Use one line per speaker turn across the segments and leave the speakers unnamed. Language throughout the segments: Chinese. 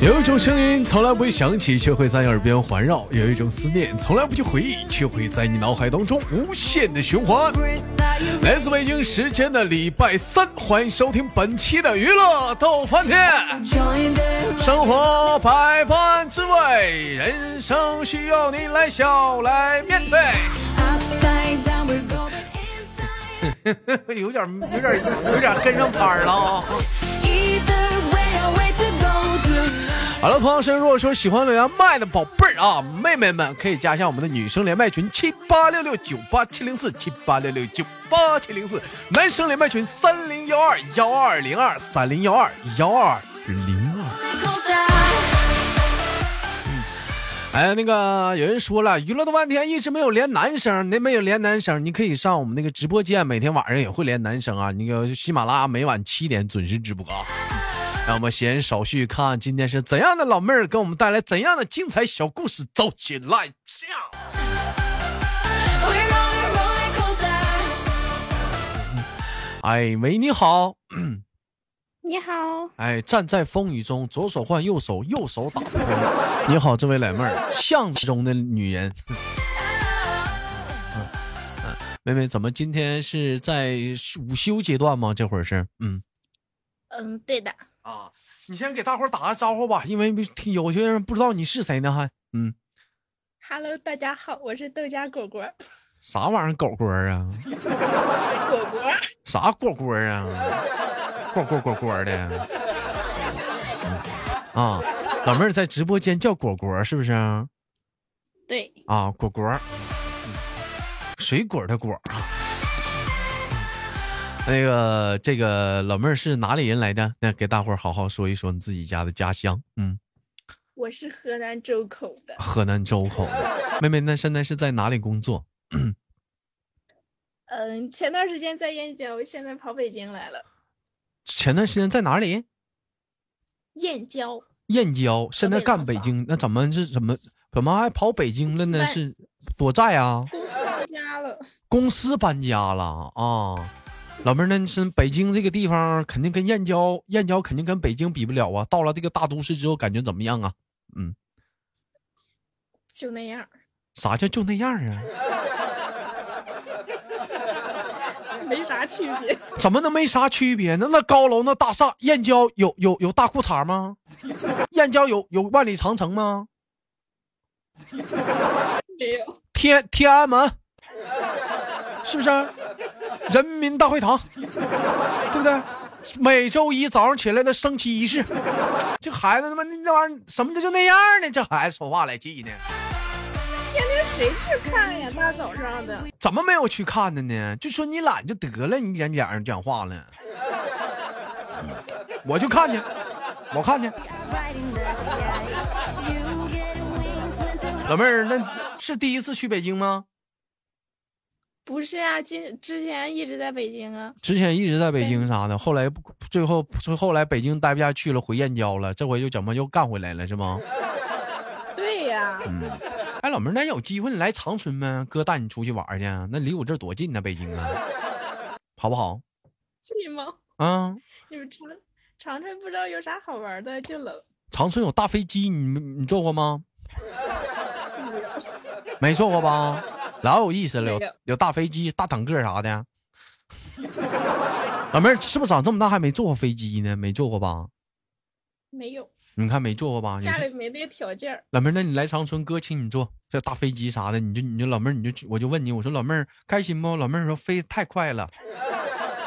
有一种声音从来不会响起，却会在耳边环绕；有一种思念从来不去回忆，却会在你脑海当中无限的循环。来自北京时间的礼拜三，欢迎收听本期的娱乐逗翻天。生活百般滋味，人生需要你来笑来面对。有点有点有点跟上拍了啊！好了，同样是如果说喜欢连麦的宝贝儿啊，妹妹们可以加一下我们的女生连麦群七八六六九八七零四七八六六九八七零四，男生连麦群三零幺二幺二零二三零幺二幺二零二。哎，那个有人说了，娱乐的半天一直没有连男生，那没有连男生，你可以上我们那个直播间，每天晚上也会连男生啊。那个喜马拉雅每晚七点准时直播啊。让我们闲少叙，看今天是怎样的老妹儿给我们带来怎样的精彩小故事，走起来！哎喂，你好。
你好。
哎，站在风雨中，左手换右手，右手打。你好，这位老妹儿，巷子中的女人。妹妹，怎么今天是在午休阶段吗？这会儿是？
嗯嗯，对的。
啊，你先给大伙打个招呼吧，因为有些人不知道你是谁呢，还嗯。
Hello，大家好，我是豆家果果。
啥玩意儿果果 啊？
果果。
啥果果啊？果果果果的。啊，老妹儿在直播间叫果果是不是？
对。
啊，果果。水果的果啊。那个，这个老妹儿是哪里人来着？那给大伙儿好好说一说你自己家的家乡。嗯，
我是河南周口的。
河南周口，妹妹，那现在是在哪里工作？
嗯，前段时间在燕郊，现在跑北京来了。
前段时间在哪里？
燕郊。
燕郊，现在干北京，那怎么是怎么怎么还跑北京了呢？是躲债啊？
公司搬家了。
公司搬家了啊。老妹儿，那是北京这个地方，肯定跟燕郊，燕郊肯定跟北京比不了啊。到了这个大都市之后，感觉怎么样啊？嗯，
就那样。
啥叫就那样啊？
没啥区别。
怎么能没啥区别呢？那高楼那大厦，燕郊有有有大裤衩吗？燕郊有有万里长城吗？
没有。
天天安门，是不是？人民大会堂，对不对？每周一早上起来的升旗仪式，这孩子他妈那玩意儿，什么叫就那样呢？这孩子说话来气呢。
天天谁去看呀？大早上的，
怎么没有去看的呢？就说你懒就得了，你讲讲讲话了。我就看去，我看去。老妹儿，那是第一次去北京吗？
不是啊，今之前一直在北京啊。
之前一直在北京啥的，后来最后最后来北京待不下去了，回燕郊了。这回又怎么又干回来了是吗？
对呀。
嗯。哎，老妹儿，那有机会你来长春呗，哥带你出去玩去。那离我这多近呢，北京啊，好不好？
近吗？
啊。
你们长长春不知道有啥好玩的，就冷。
长春有大飞机，你你坐过吗？没坐过吧？老有意思了，有有大飞机、大坦克啥的。老妹儿是不是长这么大还没坐过飞机呢？没坐过吧？
没有。
你看没坐过吧？
家里没那条件。
老妹儿，那你来长春，哥请你坐这大飞机啥的，你就你就老妹儿，你就我就问你，我说老妹儿开心不？老妹儿说飞太快了，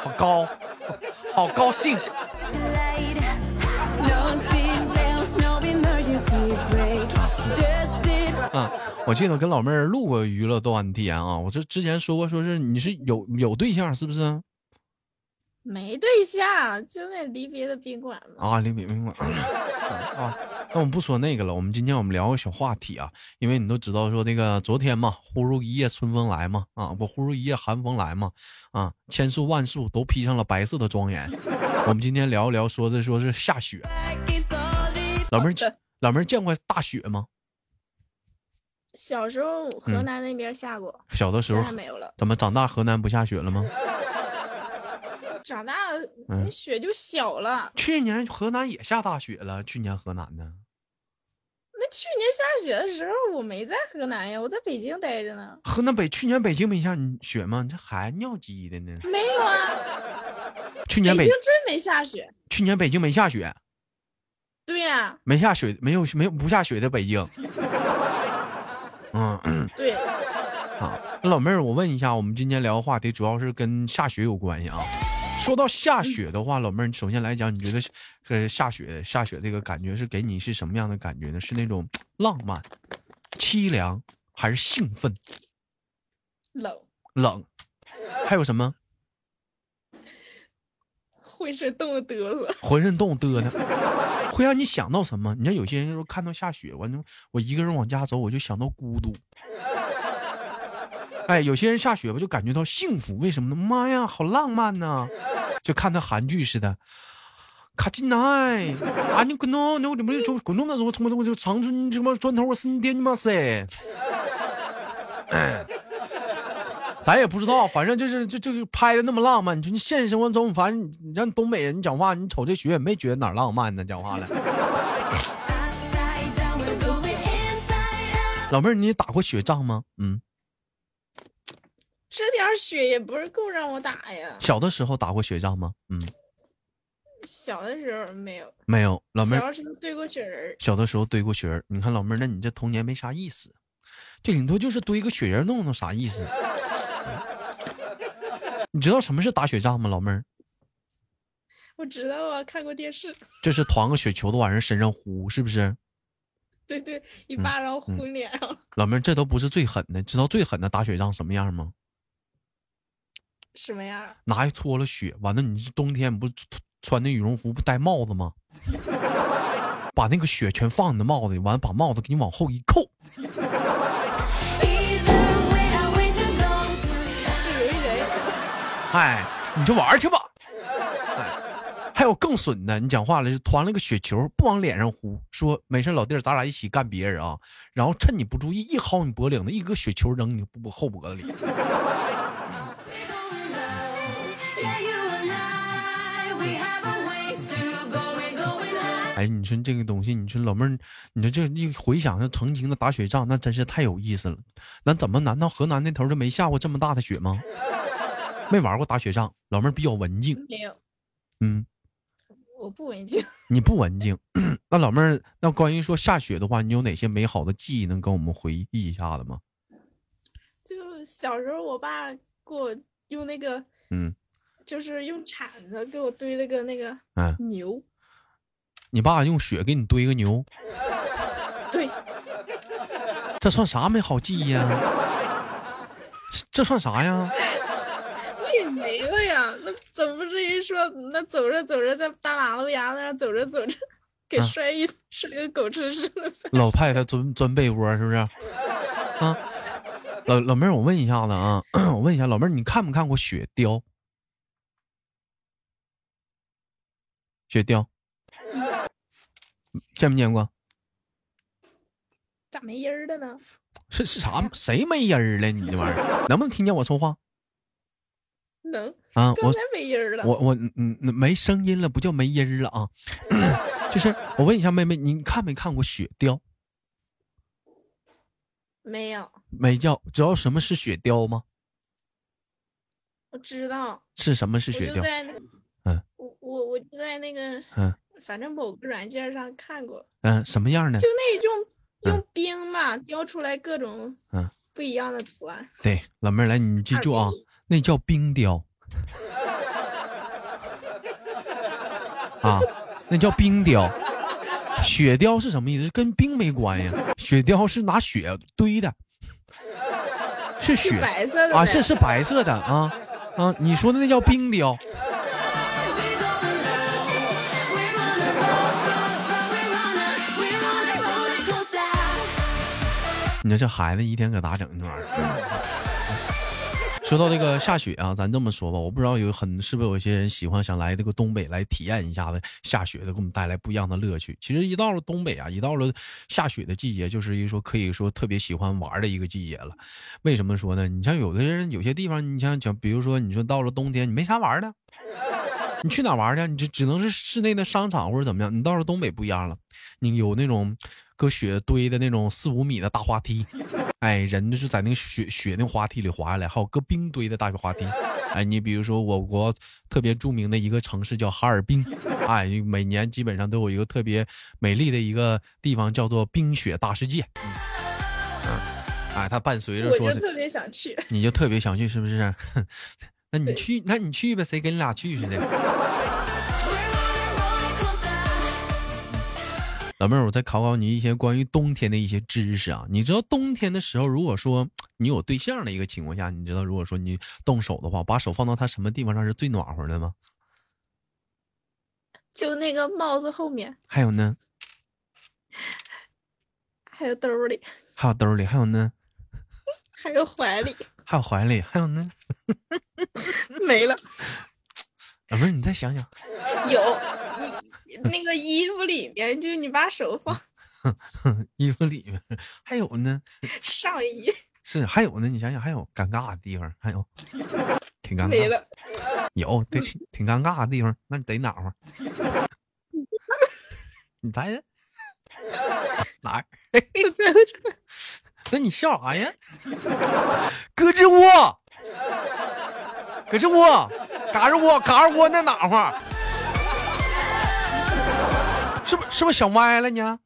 好高，好高兴。我记得跟老妹儿录过娱乐多完天啊！我这之前说过，说是你是有有对象是不是？
没对象，就那离别的宾馆嘛。
啊，离别宾馆啊！那我们不说那个了，我们今天我们聊个小话题啊，因为你都知道说那个昨天嘛，忽如一夜春风来嘛，啊，不忽如一夜寒风来嘛，啊，千树万树都披上了白色的庄严。我们今天聊一聊，说的说是下雪。老妹儿，老妹儿见过大雪吗？
小时候河南那边下过，
小的时候
没有了。
怎么长大河南不下雪了吗？
长大了，那雪就小了。
去年河南也下大雪了。去年河南的
去年下雪的时候，我没在河南呀，我在北京待着呢。
河南北去年北京没下雪吗？你这还尿急的呢？
没有啊，
去年北
北京真没下雪。
去年北京没下雪，
对呀、
没下雪，没有没有不下雪的北京。嗯
对，
啊，那老妹儿，我问一下，我们今天聊的话题主要是跟下雪有关系啊。说到下雪的话，老妹儿，你首先来讲，你觉得呃下雪下雪这个感觉是给你是什么样的感觉呢？是那种 浪漫、凄凉，还是兴奋、
冷，
冷？还有什么？
浑身冻得嘚瑟。
浑身冻得瑟，会让你想到什么？你像有些人说看到下雪，完了我一个人往家走，我就想到孤独。哎，有些人下雪吧，就感觉到幸福，为什么呢？妈呀，好浪漫呐、就看那韩剧似的。卡进来，啊你滚动，那我怎么就滚动那种什么东西？长春什么砖头，我是你爹你妈噻！咱也不知道，反正就是就这个拍的那么浪漫。你说你现实生活中，反正你让东北人讲话，你瞅这雪也没觉得哪浪漫呢，讲话了。老妹儿，你打过雪仗吗？嗯，
这点雪也不是够让我打呀。
小的时候打过雪仗吗？嗯，
小的时候没有，
没有。老妹儿，
小的时候堆过雪人儿。
小的时候堆过雪人儿，你看老妹儿，那你这童年没啥意思，这顶多就是堆个雪人弄弄，啥意思？你知道什么是打雪仗吗，老妹儿？
我知道啊，看过电视。
就是团个雪球子往人身上呼，是不是？
对对，一
嗯
巴掌呼脸上。
老妹儿，这都不是最狠的，知道最狠的打雪仗什么样吗？
什么样？
拿一搓了雪，完了你是冬天不穿那羽绒服不戴帽子吗？把那个雪全放你的帽子里，完了把帽子给你往后一扣，哎，你就玩去吧。哎，还有更损的，你讲话了，就团了个雪球，不往脸上呼，说没事，老弟儿，咱俩一起干别人啊。然后趁你不注意，一薅你脖领子，一个雪球扔你后脖子里。哎，你说这个东西，你说老妹儿，你说这一回想着曾经的打雪仗，那真是太有意思了。那怎么？难道河南那头就没下过这么大的雪吗？没玩过打雪仗，老妹儿比较文静，
没有，
嗯，
我不文静。
你不文静。那老妹儿，那关于说下雪的话，你有哪些美好的记忆能跟我们回忆一下子吗？
就小时候，我爸给我用那个，
嗯
就是用铲子给我堆了个那个
嗯，
牛。
你爸用雪给你堆个牛，
对，
这算啥美好记忆呀？这这算啥呀？
没了呀。那总不至于说，那走着走着在大马路牙子上走着走着，给
啊
摔一摔个狗吃屎的。
老太太钻钻被窝是不是？啊，老老妹儿，我问一下子啊，我问一下老妹儿，你看没看过雪雕？雪雕，见没见过？
咋没音儿的呢？
是是啥？谁没音儿了？你这玩意儿能不能听见我说话
能，
啊？我
刚才没音儿了。
我我嗯嗯没声音了，不叫没音儿了啊。就是我问一下妹妹，你看没看过雪雕？
没有，
没叫，知道什么是雪雕吗？
我知道，
是什么是雪雕？嗯，
我我我就在那个，
嗯
反正某个软件上看过，
嗯，什么样的？
就那种
嗯
用冰嘛雕出来各种
嗯
不一样的图案。
对，老妹儿来，你记住啊，那叫冰雕啊，那叫冰雕。雪雕是什么意思？跟冰没关系，雪雕是拿雪堆的，是
是
雪
白色的
啊，是是白色的啊啊，你说的那叫冰雕。你说这孩子一天可咋整这玩意儿？说到这个下雪啊，咱这么说吧，我不知道有很是不是有些人喜欢想来这个东北来体验一下子下雪的，给我们带来不一样的乐趣。其实一到了东北啊，一到了下雪的季节，就是一说可以说特别喜欢玩的一个季节了。为什么说呢？你像有的人有些地方，你像讲，比如说你说到了冬天，你没啥玩的，你去哪玩去？你就只能是室内的商场或者怎么样。你到了东北不一样了，你有那种搁雪堆的那种四五米的大滑梯，哎，人就是在那个雪雪那滑梯里滑下来，还有搁冰堆的大雪滑梯，哎，你比如说我国特别著名的一个城市叫哈尔滨，哎，每年基本上都有一个特别美丽的一个地方叫做冰雪大世界，嗯，哎，它伴随着说，
我就特别想去，
你就特别想去是不是？那你去，那你去呗，谁跟你俩去似的？老妹儿，我再考考你一些关于冬天的一些知识啊！你知道冬天的时候，如果说你有对象的一个情况下，你知道如果说你动手的话，把手放到他什么地方上是最暖和的吗？
就那个帽子后面。
还有呢？
还有兜里。
还有兜里，还有呢？
还有怀里。
还有怀里，还有呢？
没了。
老妹儿，你再想想。
有衣。那个衣服里面，就是你把手放
衣服里面，还有呢。
上衣
是还有呢，你想想还有尴尬的地方，还有挺尴尬。
没了。
有对，挺挺尴尬的地方，那你得哪块？你猜？哪儿？那你笑啥呀？胳肢窝，胳肢窝，嘎肢窝，嘎肢窝那暖和？是不是不是想歪了呢？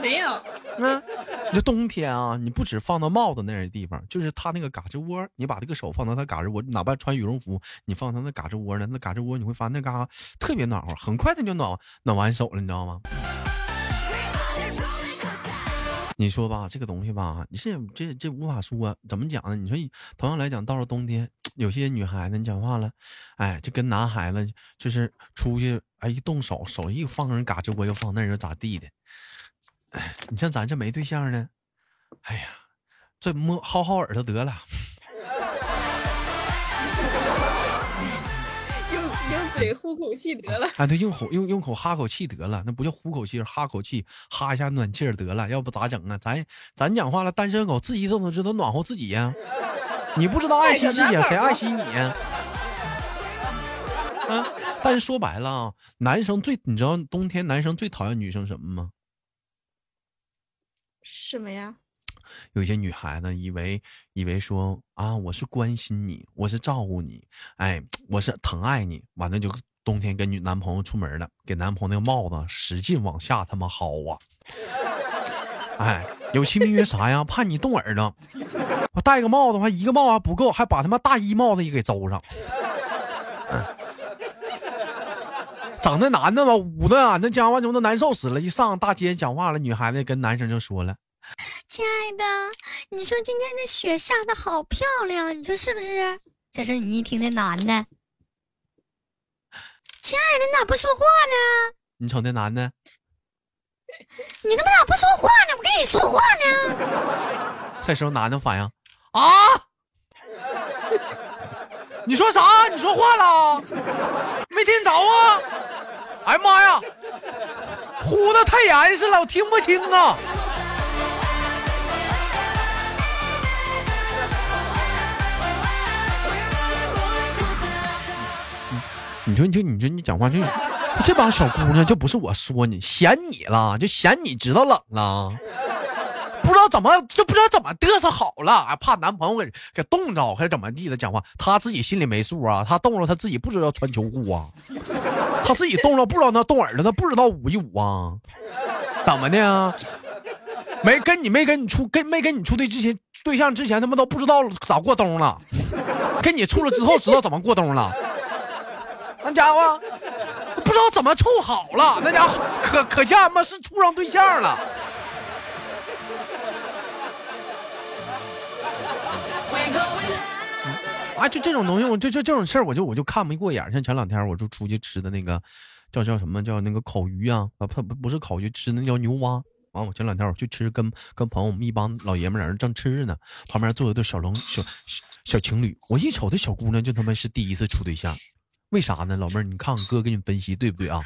没有。
嗯，你这冬天啊，你不止放到帽子那儿地方，就是他那个嘎吱窝，你把这个手放到他嘎吱窝，哪怕穿羽绒服，你放他那嘎吱窝呢，那嘎吱窝你会发现那嘎特别暖和，很快他就暖暖完手了，你知道吗？你说吧，这个东西吧，你是这这无法说，怎么讲呢？你说同样来讲，到了冬天，有些女孩子你讲话了，哎，就跟男孩子就是出去，哎，一动手，手一放人嘎吱窝，又放那又咋地的？哎，你像咱这没对象呢，哎呀，这摸薅薅耳朵得了。
嘴呼口气得了，啊，
对，用口用用口哈口气得了，那不叫呼口气，哈口气，哈一下暖气得了，要不咋整啊？咱咱讲话了，单身狗自己都能知道暖和自己呀，你不知道爱惜自己，谁爱惜你呀？啊！但是说白了啊，男生最你知道冬天男生最讨厌女生什么吗？
什么呀？
有些女孩子以为以为说啊，我是关心你，我是照顾你，哎，我是疼爱你，完了就冬天跟女男朋友出门了，给男朋友那个帽子使劲往下他妈薅啊！哎，有其名曰啥呀？怕你冻耳朵，我戴个帽子还，一个帽子不够，还把他妈大衣帽子也给周上。整那男的吧，捂的那讲话就都难受死了。一上大街讲话了，女孩子跟男生就说了。
亲爱的，你说今天的雪下的好漂亮，你说是不是？这是你一听那男的。亲爱的，你咋不说话呢？
你瞅那男的，
你他妈咋不说话呢？我跟你说话呢。
这时候男的反应啊，你说啥？你说话了？没听着啊？哎呀妈呀，呼的太严实了，我听不清啊。你说，你就你说，你讲话就这帮小姑娘，就不是我说你，嫌你了，就嫌你知道冷了，不知道怎么就不知道怎么嘚瑟好了，还怕男朋友给给冻着，还是怎么地的？讲话她自己心里没数啊，她冻了她自己不知道穿秋裤啊，她自己冻了不知道那冻耳朵，她不知道捂一捂啊，怎么的？没跟你没跟你处跟没跟你处对之前对象之前，他们都不知道咋过冬了，跟你处了之后知道怎么过冬了。那家伙不知道怎么处好了，那家伙可可见嘛是处上对象了。啊，就这种东西，我就就这种事儿，我就我就看没过眼。像前两天我就出去吃的那个叫叫什么叫那个烤鱼啊，啊不不不是烤鱼，吃那叫牛蛙。完我前两天我去吃，跟跟朋友们一帮老爷们在那正吃着呢，旁边坐一对小龙小小情侣。我一瞅这小姑娘，就他妈是第一次处对象。为啥呢，老妹儿？你看哥给你分析对不对啊？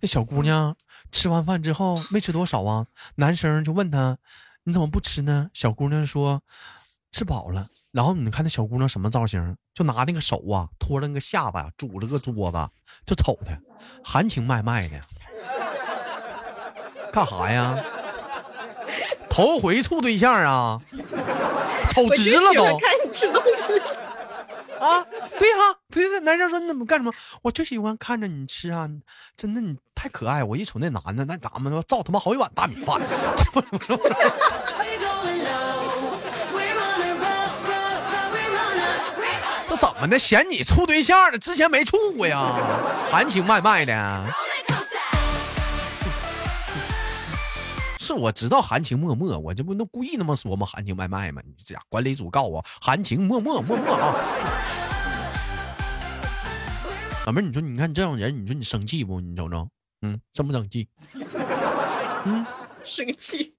那小姑娘吃完饭之后没吃多少啊，男生就问她：“你怎么不吃呢？”小姑娘说：“吃饱了。”然后你看那小姑娘什么造型？就拿那个手啊托着那个下巴，拄着个桌子，就瞅她，含情脉脉的。干啥呀？头回处对象啊？瞅直了都
看你吃东西。
啊！对呀、对对，男生说你怎么干什么？我就喜欢看着你吃啊！真的你太可爱，我一瞅那男的，那咱们造他妈好几碗大米饭，这怎么的？嫌你处对象了？之前没处过呀，含情脉脉的。是我知道含情脉脉，我这不都故意那么说吗？含情脉脉吗？你这家管理组告我含情脉脉脉脉啊！老妹儿，你说你看这种人，你说你生气不？你瞅瞅，嗯，生不生气？
嗯 生气，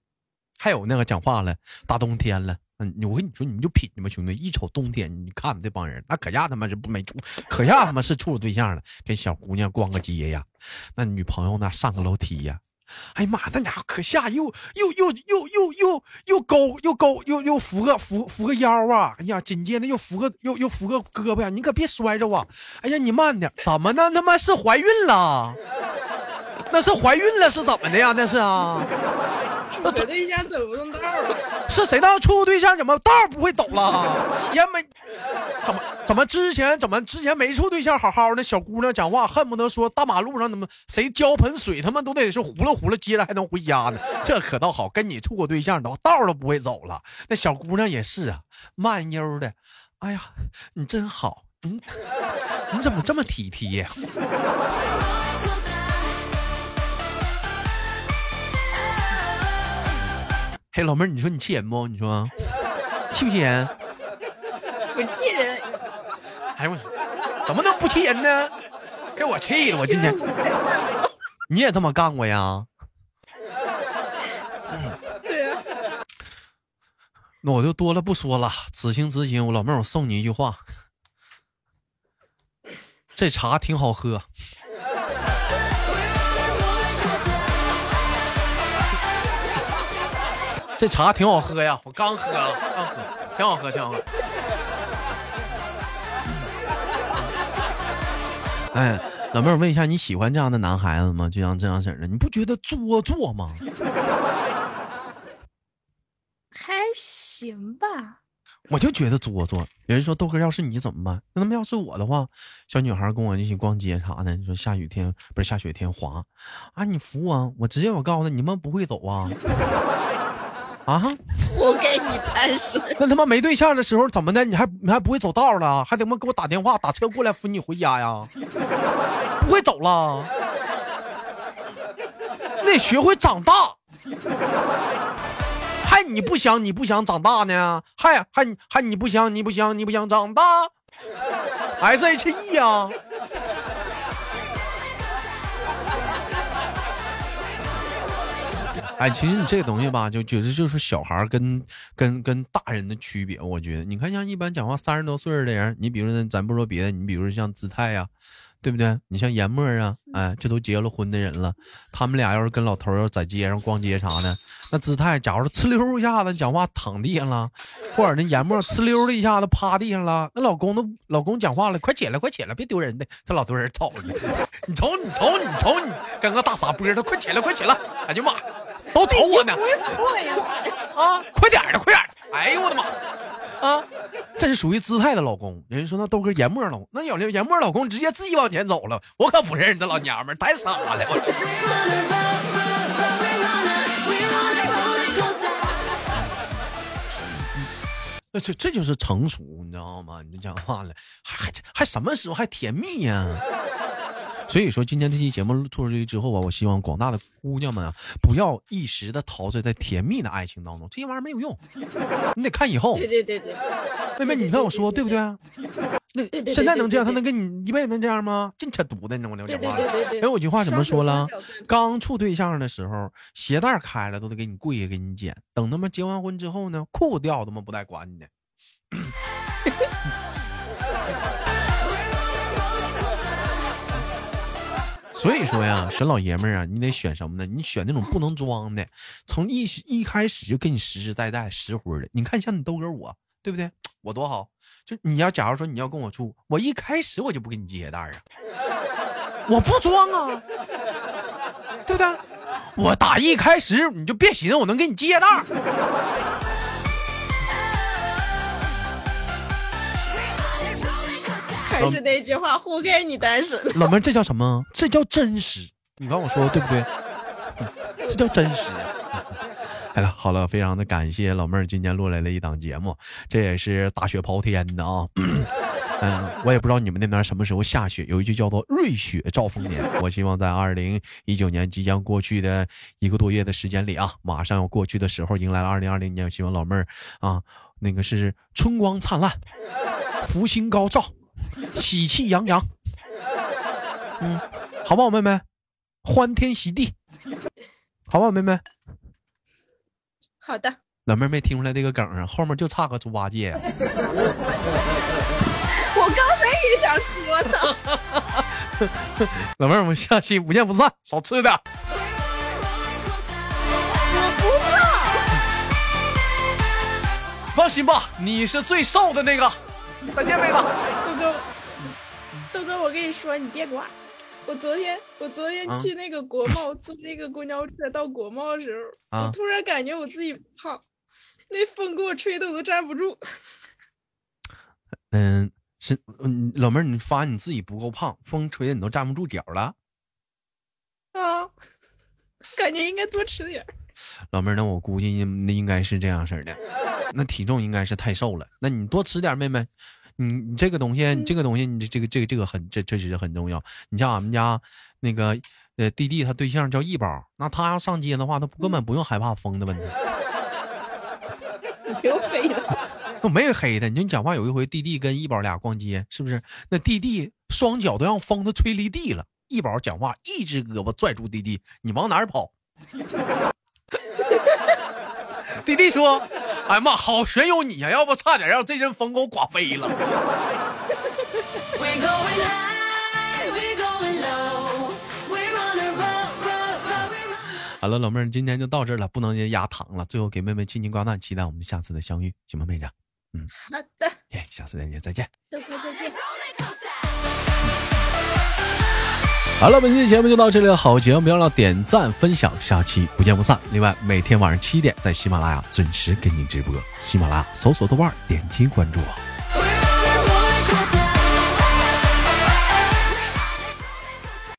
还有那个讲话了，大冬天了，嗯，我跟你说，你就品去吧，兄弟，一瞅冬天，你看吧这帮人，那可下他妈是不没处，可下他妈是处了对象了，跟小姑娘逛个街呀，那女朋友呢上个楼梯呀，哎呀妈，那家伙可吓又又又又又又又勾又勾又又扶个扶扶个腰啊，哎呀，紧接着又扶个又又扶个胳膊呀，你可别摔着啊，哎呀，你慢点，怎么呢？他妈是怀孕了？那是怀孕了是怎么的呀？那是啊。
处个对象走不动道了。
是谁当处对象怎么道不会走了？之前没 怎么怎么之前怎么之前没处对象好好的小姑娘讲话恨不得说大马路上怎么谁浇盆水他们都得是呼噜呼噜接着还能回家呢？这可倒好，跟你处过对象都道都不会走了。那小姑娘也是啊，慢悠的，哎呀，你真好，你 你怎么这么体贴呀？嘿，老妹儿，你说你气人不？你说气不气人？
不气人，
哎呦我，怎么能不气人呢？给我气的，我今天 你也这么干过呀？
对啊，
那我就多了不说了，此情此景，我老妹儿，我送你一句话，这茶挺好喝。这茶挺好喝呀，我刚喝，刚喝，挺好喝，挺好喝。哎，老妹儿，我问一下，你喜欢这样的男孩子吗？就像这样式的，你不觉得做作吗？
还行吧。
我就觉得做作。有人说豆哥，要是你怎么办？那他妈要是我的话，小女孩跟我一起逛街啥的，你说下雨天不是下雪天滑啊？你扶我，我直接我告诉他，你们不会走啊？啊？
活该你单身。
那他妈没对象的时候怎么的？你还你还不会走道了？还得妈给我打电话打车过来扶你回家呀？不会走了？那得学会长大。还你不想你不想长大呢？还还还你不想你不想你不想长大？S H E 呀、哎，其实你这个东西吧，就觉得就是小孩跟跟跟大人的区别。我觉得，你看像一般讲话三十多岁的人，你比如说咱不说别的，你比如说像姿态呀、对不对？你像研墨啊，哎，这都结了婚的人了，他们俩要是跟老头要在街上逛街啥的，那姿态，假如说呲溜一下子讲话躺地上了，或者那研墨呲溜的一下子趴地上了，那老公都老公讲话了，快起来，快起来，别丢人的，这老多人 瞅着，你瞅你瞅你瞅你，跟个大傻波似的，快起来，快起来，哎呀妈，都瞅我呢。啊，快点儿的，快点儿的！哎呦我的妈！啊，这是属于姿态的老公。有人说那豆哥研墨老公，那有的研墨老公直接自己往前走了，我可不认识这老娘们儿，太傻了。那这这就是成熟，你知道吗？你这讲话了，还还还什么时候还甜蜜呀、所以说，今天这期节目做出去之后啊，我希望广大的姑娘们啊，不要一时的陶醉在甜蜜的爱情当中，这些玩意儿没有用，你得看以后。
对对对对，
妹妹，你看我说对不对？那现在能这样，他能跟你一辈子能这样吗？净扯犊子，你知道吗？
对对对对对
哎，我句话怎么说了？刚处对象的时候，鞋带开了都得给你跪下给你捡，等他妈结完婚之后呢，裤子掉他妈不带管你的。所以说呀，选老爷们儿啊，你得选什么呢？你选那种不能装的，从一一开始就跟你实实在在实惠的。你看像你豆哥我，对不对？我多好，就你要假如说你要跟我处，我一开始我就不给你系鞋带啊，我不装啊，对不对？我打一开始你就别寻思我能给你系鞋带。
还是那句话，活该你单身。
老妹儿，这叫什么？这叫真实。你刚我说的对不对？这叫真实。哎了，好了，非常的感谢老妹儿今天录来了一档节目，这也是大雪刨天的啊。嗯，我也不知道你们那边什么时候下雪，有一句叫做“瑞雪兆丰年”。我希望在二零一九年即将过去的一个多月的时间里啊，马上要过去的时候，迎来了二零二零年。希望老妹儿啊，那个是春光灿烂，福星高照，喜气洋洋。嗯，好不好，妹妹？欢天喜地，好不好，妹妹？
好的，
老妹儿没听出来这个梗啊，后面就差个猪八戒。
我刚才也想说呢。
老妹儿，我们下期不见不散，少吃点。
我不胖，
放心吧，你是最瘦的那个。再见，妹子。
我跟你说，你别管。我昨天，我昨天
啊
去那个国贸、坐那个公交车到国贸的时候，
啊
我突然感觉我自己胖，那风给我吹的我都站不住。
嗯，是，嗯，老妹儿，你发现你自己不够胖，风吹的你都站不住脚了。
啊，感觉应该多吃点儿。
老妹儿，那我估计那应该是这样式儿的，那体重应该是太瘦了。那你多吃点，妹妹。你你这个东西，你这个东西，你这这个这个这个很这确实很重要。你像俺们家那个呃弟弟，他对象叫易宝，那他要上街的话，他根本不用害怕风的问题。
别黑了，
我没有黑的，你说你讲话有一回，弟弟跟一宝俩逛街，是不是？那弟弟双脚都让风都吹离地了，一宝讲话一只胳膊拽住弟弟，你往哪儿跑？弟弟说：“哎呀妈，好悬有你啊，要不差点让这阵风给我刮飞了。
We're going high, we're going low. We're on a roll, roll, roll, we're on ”
好了，老妹儿，今天就到这儿了，不能压糖了。最后给妹妹轻轻挂断，期待我们下次的相遇，行吗，妹子？
嗯好的，
耶，下次再见，再见。
豆哥再见。
好了，本期节目就到这里了，好节目别忘点赞分享，下期不见不散。另外，每天晚上七点在喜马拉雅准时给您直播，喜马拉雅搜索豆瓣，点击关注。